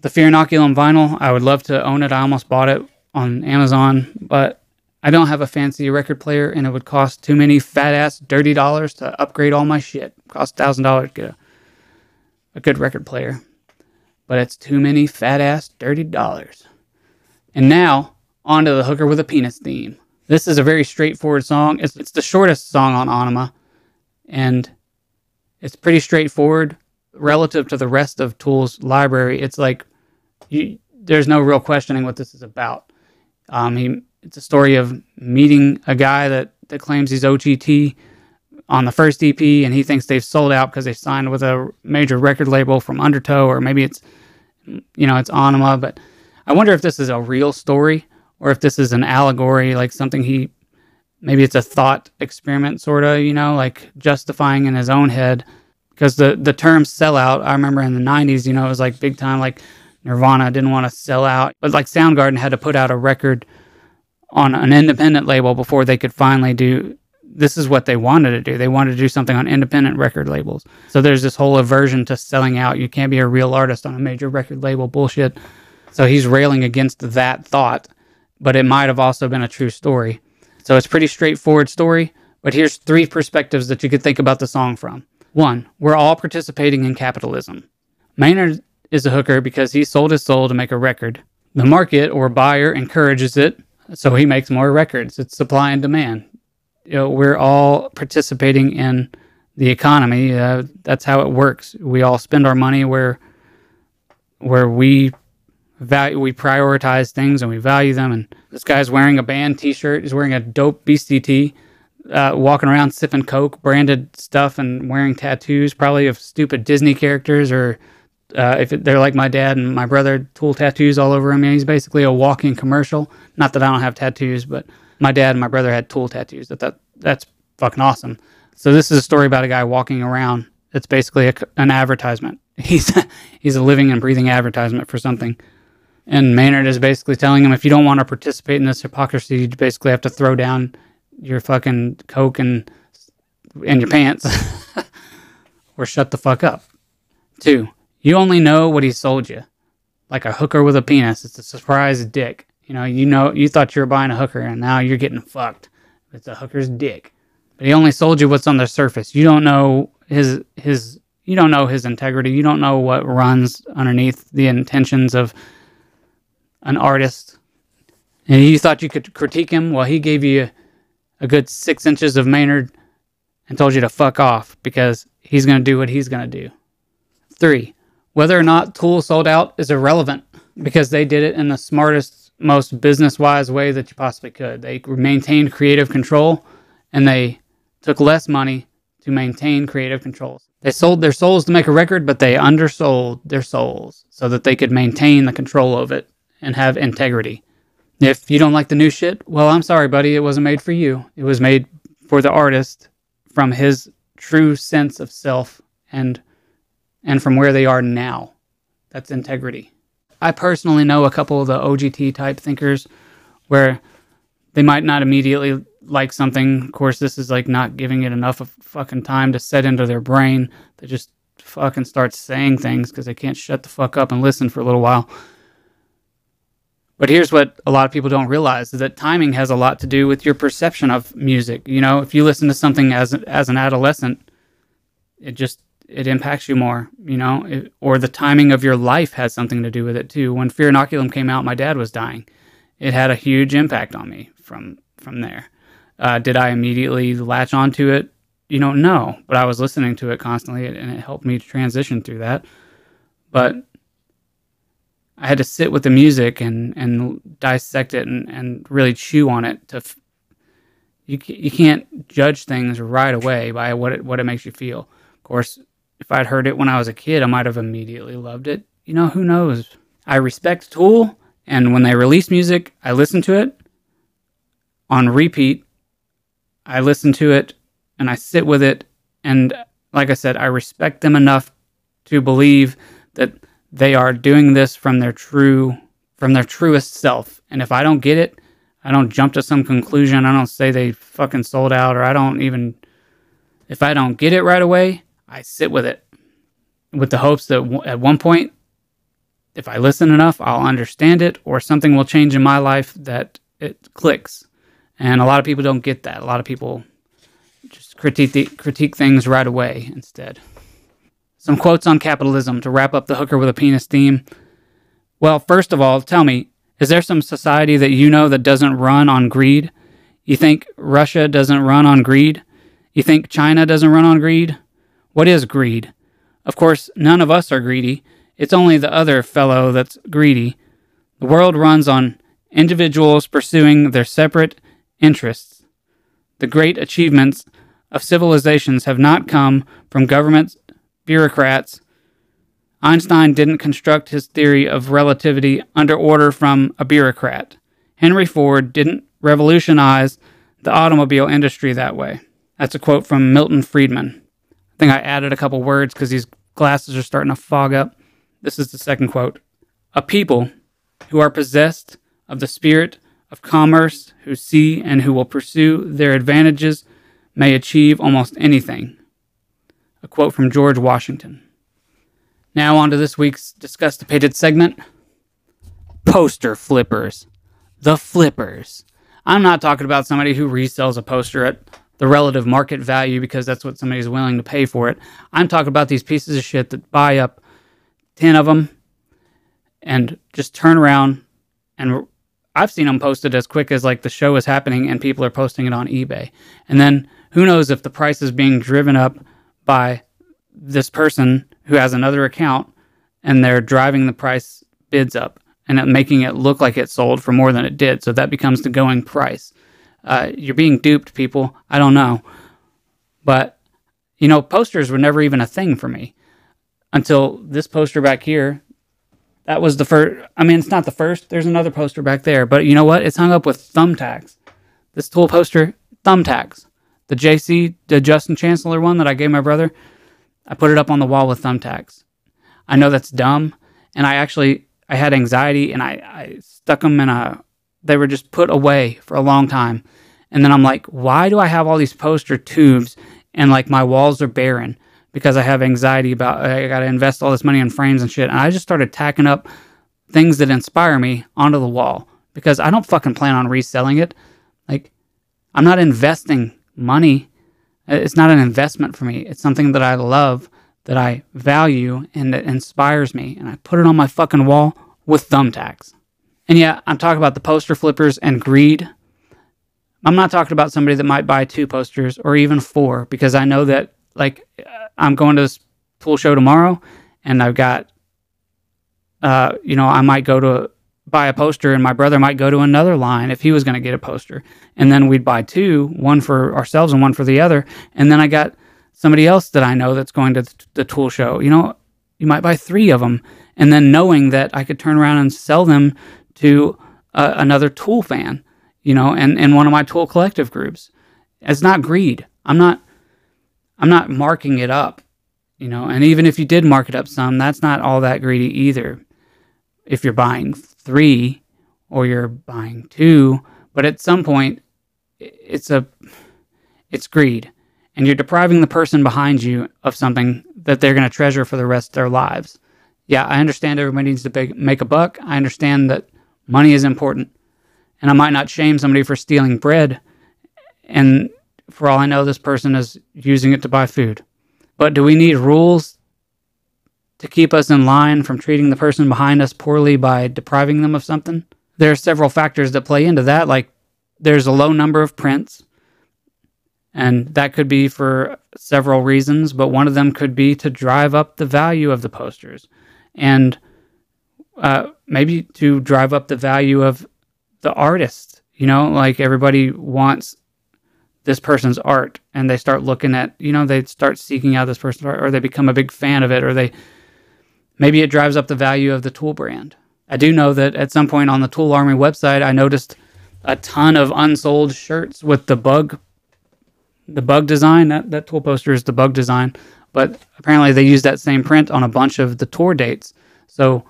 the Fear Inoculum vinyl, I would love to own it. I almost bought it on Amazon, but I don't have a fancy record player and it would cost too many fat ass dirty dollars to upgrade all my shit. It cost thousand dollars to get a, a good record player. But it's too many fat ass dirty dollars. And now onto the hooker with a penis theme. This is a very straightforward song. It's, it's the shortest song on Ænima, and it's pretty straightforward relative to the rest of Tool's library. It's like you, there's no real questioning what this is about. Um, he, it's a story of meeting a guy that, that claims he's OGT on the first EP, and he thinks they've sold out because they signed with a major record label from Undertow, or maybe it's you know it's Ænima. But I wonder if this is a real story or if this is an allegory, like something he maybe it's a thought experiment, sort of, you know, like justifying in his own head. Because the the term sellout, I remember in the '90s, you know, it was like big time, like Nirvana didn't want to sell out, but like Soundgarden had to put out a record on an independent label before they could finally do this is what they wanted to do. They wanted to do something on independent record labels. So there's this whole aversion to selling out. You can't be a real artist on a major record label bullshit. So he's railing against that thought but it might have also been a true story. So it's pretty straightforward story, but here's three perspectives that you could think about the song from. One, we're all participating in capitalism. Maynard is a hooker because he sold his soul to make a record. The market or buyer encourages it, so he makes more records. It's supply and demand. You know, we're all participating in the economy. Uh, that's how it works. We all spend our money where where we value we prioritize things and we value them and this guy's wearing a band t-shirt he's wearing a dope tee uh, walking around sipping coke branded stuff and wearing tattoos probably of stupid disney characters or uh, if it, they're like my dad and my brother tool tattoos all over him he's basically a walking commercial not that i don't have tattoos but my dad and my brother had tool tattoos that, that that's fucking awesome so this is a story about a guy walking around it's basically a, an advertisement [LAUGHS] he's he's a living and breathing advertisement for something and Maynard is basically telling him if you don't want to participate in this hypocrisy, you basically have to throw down your fucking coke and and your pants [LAUGHS] or shut the fuck up. Two, you only know what he sold you. Like a hooker with a penis. It's a surprise dick. You know, you know you thought you were buying a hooker and now you're getting fucked. It's a hooker's dick. But he only sold you what's on the surface. You don't know his his you don't know his integrity. You don't know what runs underneath the intentions of an artist and you thought you could critique him, well, he gave you a good six inches of Maynard and told you to fuck off because he's going to do what he's going to do. Three, whether or not Tool sold out is irrelevant because they did it in the smartest, most business wise way that you possibly could. They maintained creative control and they took less money to maintain creative controls. They sold their souls to make a record, but they undersold their souls so that they could maintain the control of it and have integrity. If you don't like the new shit, well, I'm sorry, buddy. It wasn't made for you. It was made for the artist from his true sense of self and and from where they are now. That's integrity. I personally know a couple of the OGT type thinkers where they might not immediately like something. Of course, this is like not giving it enough of fucking time to set into their brain. They just fucking start saying things because they can't shut the fuck up and listen for a little while. But here's what a lot of people don't realize is that timing has a lot to do with your perception of music. You know, if you listen to something as as an adolescent, it just it impacts you more, you know, it, or the timing of your life has something to do with it too. When Fear Inoculum came out, my dad was dying. It had a huge impact on me from from there. Uh, did I immediately latch onto it? You don't know, no, but I was listening to it constantly and it helped me transition through that. But I had to sit with the music and, and dissect it and, and really chew on it to f- you, you can't judge things right away by what it, what it makes you feel. Of course, if I'd heard it when I was a kid, I might have immediately loved it. You know, who knows? I respect Tool, and when they release music, I listen to it on repeat. I listen to it and I sit with it. And like I said, I respect them enough to believe that they are doing this from their true from their truest self. And if I don't get it, I don't jump to some conclusion. I don't say they fucking sold out or I don't even if I don't get it right away, I sit with it with the hopes that at one point, if I listen enough, I'll understand it or something will change in my life that it clicks. And a lot of people don't get that. A lot of people just critique the, critique things right away instead. Some quotes on capitalism to wrap up the hooker with a penis theme. Well, first of all, tell me, is there some society that you know that doesn't run on greed? You think Russia doesn't run on greed? You think China doesn't run on greed? What is greed? Of course, none of us are greedy. It's only the other fellow that's greedy. The world runs on individuals pursuing their separate interests. The great achievements of civilizations have not come from governments, bureaucrats. Einstein didn't construct his theory of relativity under order from a bureaucrat. Henry Ford didn't revolutionize the automobile industry that way. That's a quote from Milton Friedman I added a couple words because these glasses are starting to fog up. This is the second quote A people who are possessed of the spirit of commerce, who see and who will pursue their advantages, may achieve almost anything. A quote from George Washington. Now, on to this week's Disgustipated segment Poster Flippers. The Flippers. I'm not talking about somebody who resells a poster at the relative market value because that's what somebody's willing to pay for it. I'm talking about these pieces of shit that buy up 10 of them and just turn around and I've seen them posted as quick as like the show is happening and people are posting it on eBay. And then who knows if the price is being driven up by this person who has another account and they're driving the price bids up and making it look like it sold for more than it did. So that becomes the going price. Uh, you're being duped, people. I don't know. But, you know, posters were never even a thing for me until this poster back here. That was the first. I mean, it's not the first. There's another poster back there. But you know what? It's hung up with thumbtacks. This Tool poster, thumbtacks. The JC, the Justin Chancellor one that I gave my brother, I put it up on the wall with thumbtacks. I know that's dumb. And I actually, I had anxiety and I, I stuck them in a they were just put away for a long time. And then I'm like, why do I have all these poster tubes and like my walls are barren because I have anxiety about I got to invest all this money in frames and shit. And I just started tacking up things that inspire me onto the wall because I don't fucking plan on reselling it. Like I'm not investing money. It's not an investment for me. It's something that I love, that I value, and that inspires me. And I put it on my fucking wall with thumbtacks. And yeah, I'm talking about the poster flippers and greed. I'm not talking about somebody that might buy two posters or even four because I know that like I'm going to this tool show tomorrow and I've got uh you know, I might go to buy a poster and my brother might go to another line if he was going to get a poster. And then we'd buy two, one for ourselves and one for the other. And then I got somebody else that I know that's going to the tool show. You know, you might buy three of them and then knowing that I could turn around and sell them to uh, another Tool fan, you know, and, and one of my Tool collective groups. It's not greed. I'm not I'm not marking it up, you know, and even if you did mark it up some, that's not all that greedy either. If you're buying three or you're buying two, but at some point it's a it's greed and you're depriving the person behind you of something that they're going to treasure for the rest of their lives. Yeah, I understand everybody needs to make a buck. I understand that money is important. And I might not shame somebody for stealing bread. And for all I know, this person is using it to buy food. But do we need rules to keep us in line from treating the person behind us poorly by depriving them of something? There are several factors that play into that, like there's a low number of prints. And that could be for several reasons, but one of them could be to drive up the value of the posters and uh, maybe to drive up the value of the artist. You know, like everybody wants this person's art and they start looking at, you know, they start seeking out this person's art or they become a big fan of it or they maybe it drives up the value of the tool brand. I do know that at some point on the Tool Army website, I noticed a ton of unsold shirts with the bug the bug design. That that tool poster is the bug design, but apparently they used that same print on a bunch of the tour dates. So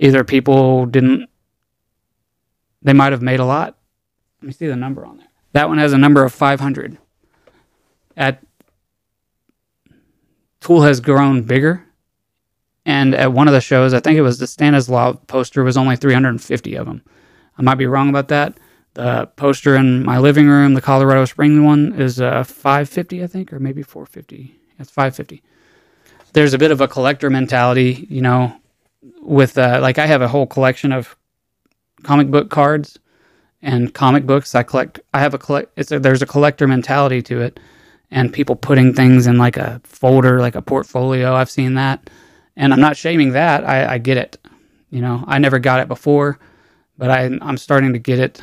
either people didn't, they might have made a lot. Let me see the number on there. That one has a number of 500. At Tool has grown bigger. And at one of the shows, I think it was the Stanislav poster, was only 350 of them. I might be wrong about that. The poster in my living room, the Colorado Springs one, is uh, 550, I think, or maybe 450. It's 550. There's a bit of a collector mentality, you know, with uh, like I have a whole collection of comic book cards and comic books. I collect. I have a collect. It's a, there's a collector mentality to it, and people putting things in like a folder, like a portfolio. I've seen that, and I'm not shaming that. I, I get it. You know, I never got it before, but I I'm starting to get it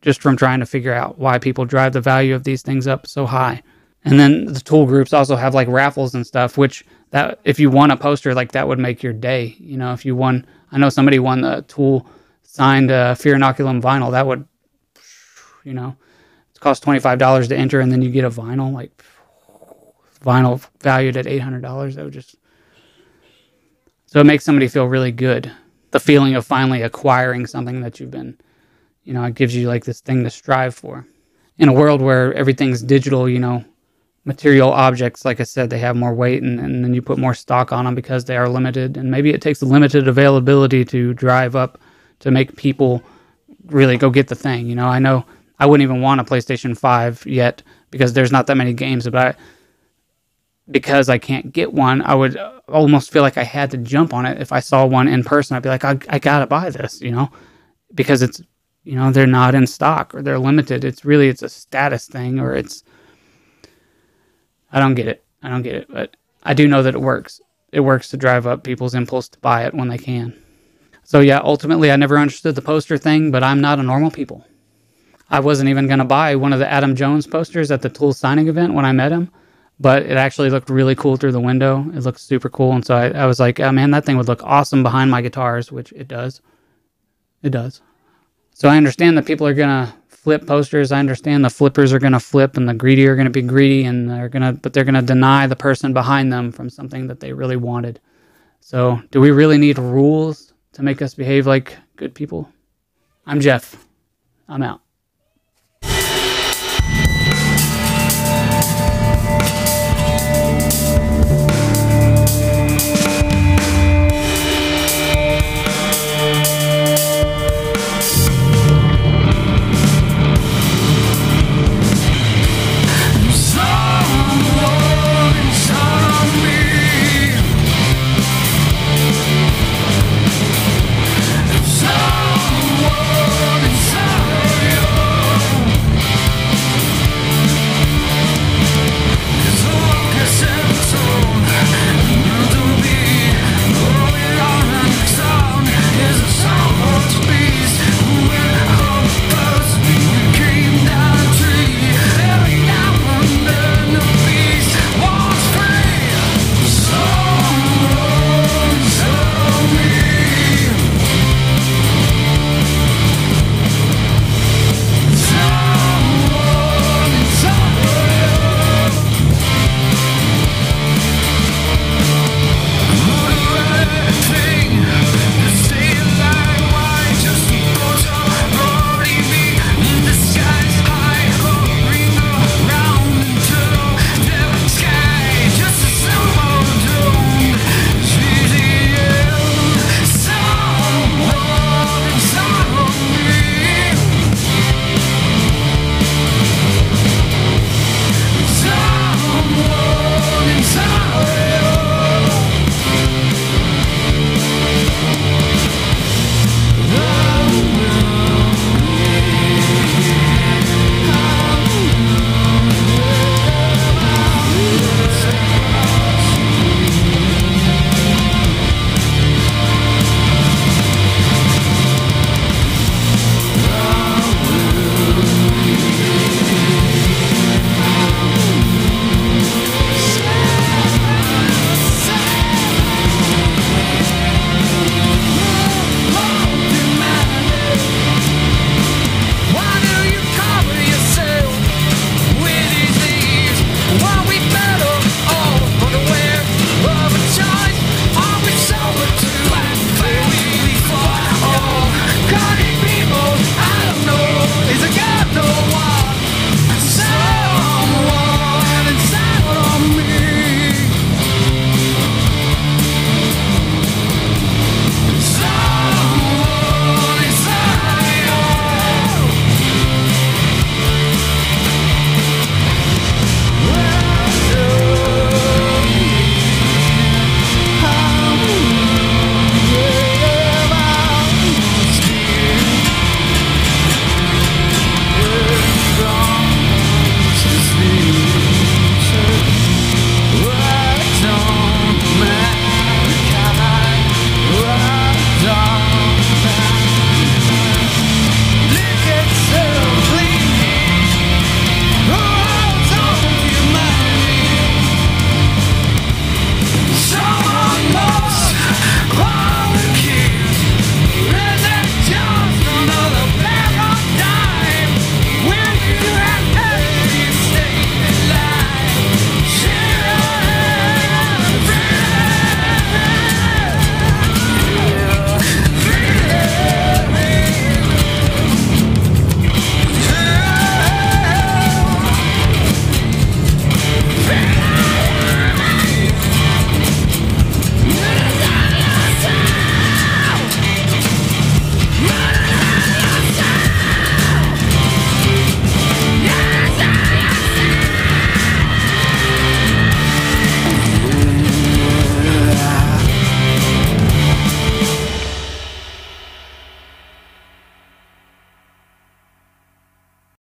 just from trying to figure out why people drive the value of these things up so high. And then the tool groups also have like raffles and stuff, which that if you won a poster like that would make your day. You know, if you won, I know somebody won the tool signed fear inoculum vinyl. That would, you know, it costs twenty five dollars to enter, and then you get a vinyl like vinyl valued at eight hundred dollars. That would just so it makes somebody feel really good. The feeling of finally acquiring something that you've been you know, it gives you like this thing to strive for. In a world where everything's digital, you know, material objects, like I said, they have more weight and, and then you put more stock on them because they are limited. And maybe it takes a limited availability to drive up to make people really go get the thing. You know, I know I wouldn't even want a PlayStation 5 yet because there's not that many games, but I, because I can't get one, I would uh, almost feel like I had to jump on it. If I saw one in person, I'd be like, I, I gotta buy this, you know, because it's you know they're not in stock or they're limited it's really it's a status thing or it's i don't get it. I don't get it but i do know that it works. It works to drive up people's impulse to buy it when they can. So yeah ultimately i never understood the poster thing but i'm not a normal people. I wasn't even going to buy one of the adam jones posters at the tool signing event when i met him but it actually looked really cool through the window. It looked super cool and so i, I was like oh man that thing would look awesome behind my guitars which it does. It does. So I understand that people are going to flip posters. I understand the flippers are going to flip and the greedy are going to be greedy and they're going to but they're going to deny the person behind them from something that they really wanted. So, do we really need rules to make us behave like good people? I'm Jef. I'm out.